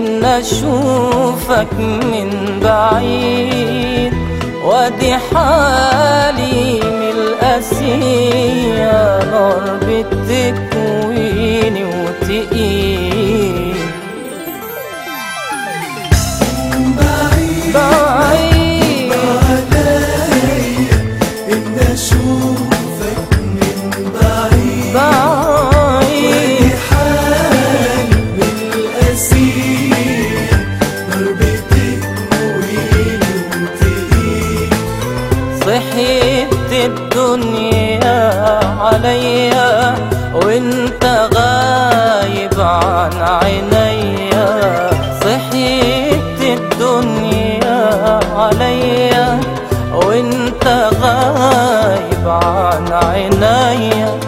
إن أشوفك من بعيد وادي حالي من الأسير نار بتكويني وتقيل وانت غايب عن عينيا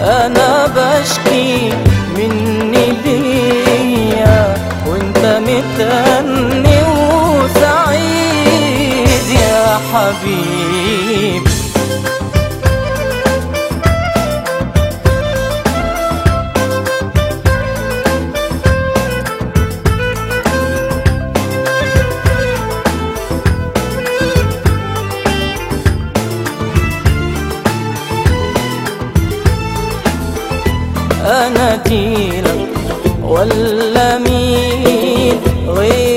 أنا بشكي ولا مين غير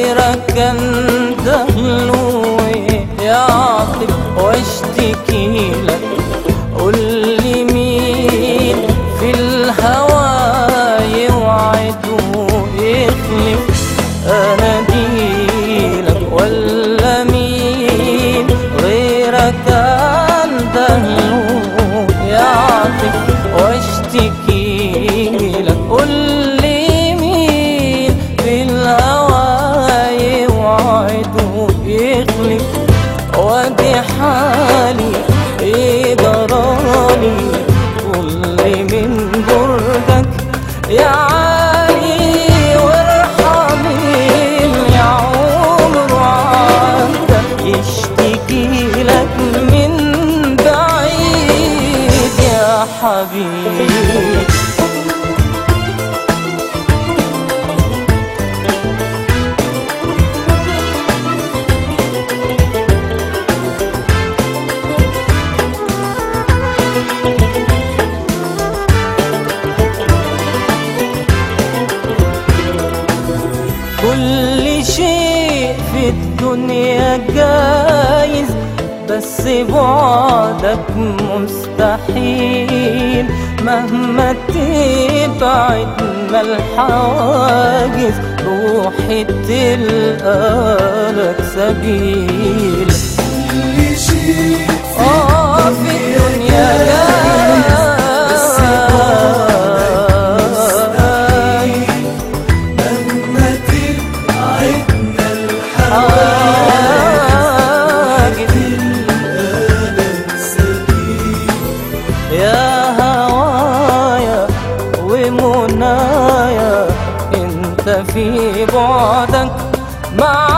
شيء في الدنيا جايز بس بعدك مستحيل. مهما تبعد ما الحواجز روحي تلقى لك سبيل. منايا إنت في بعدك مع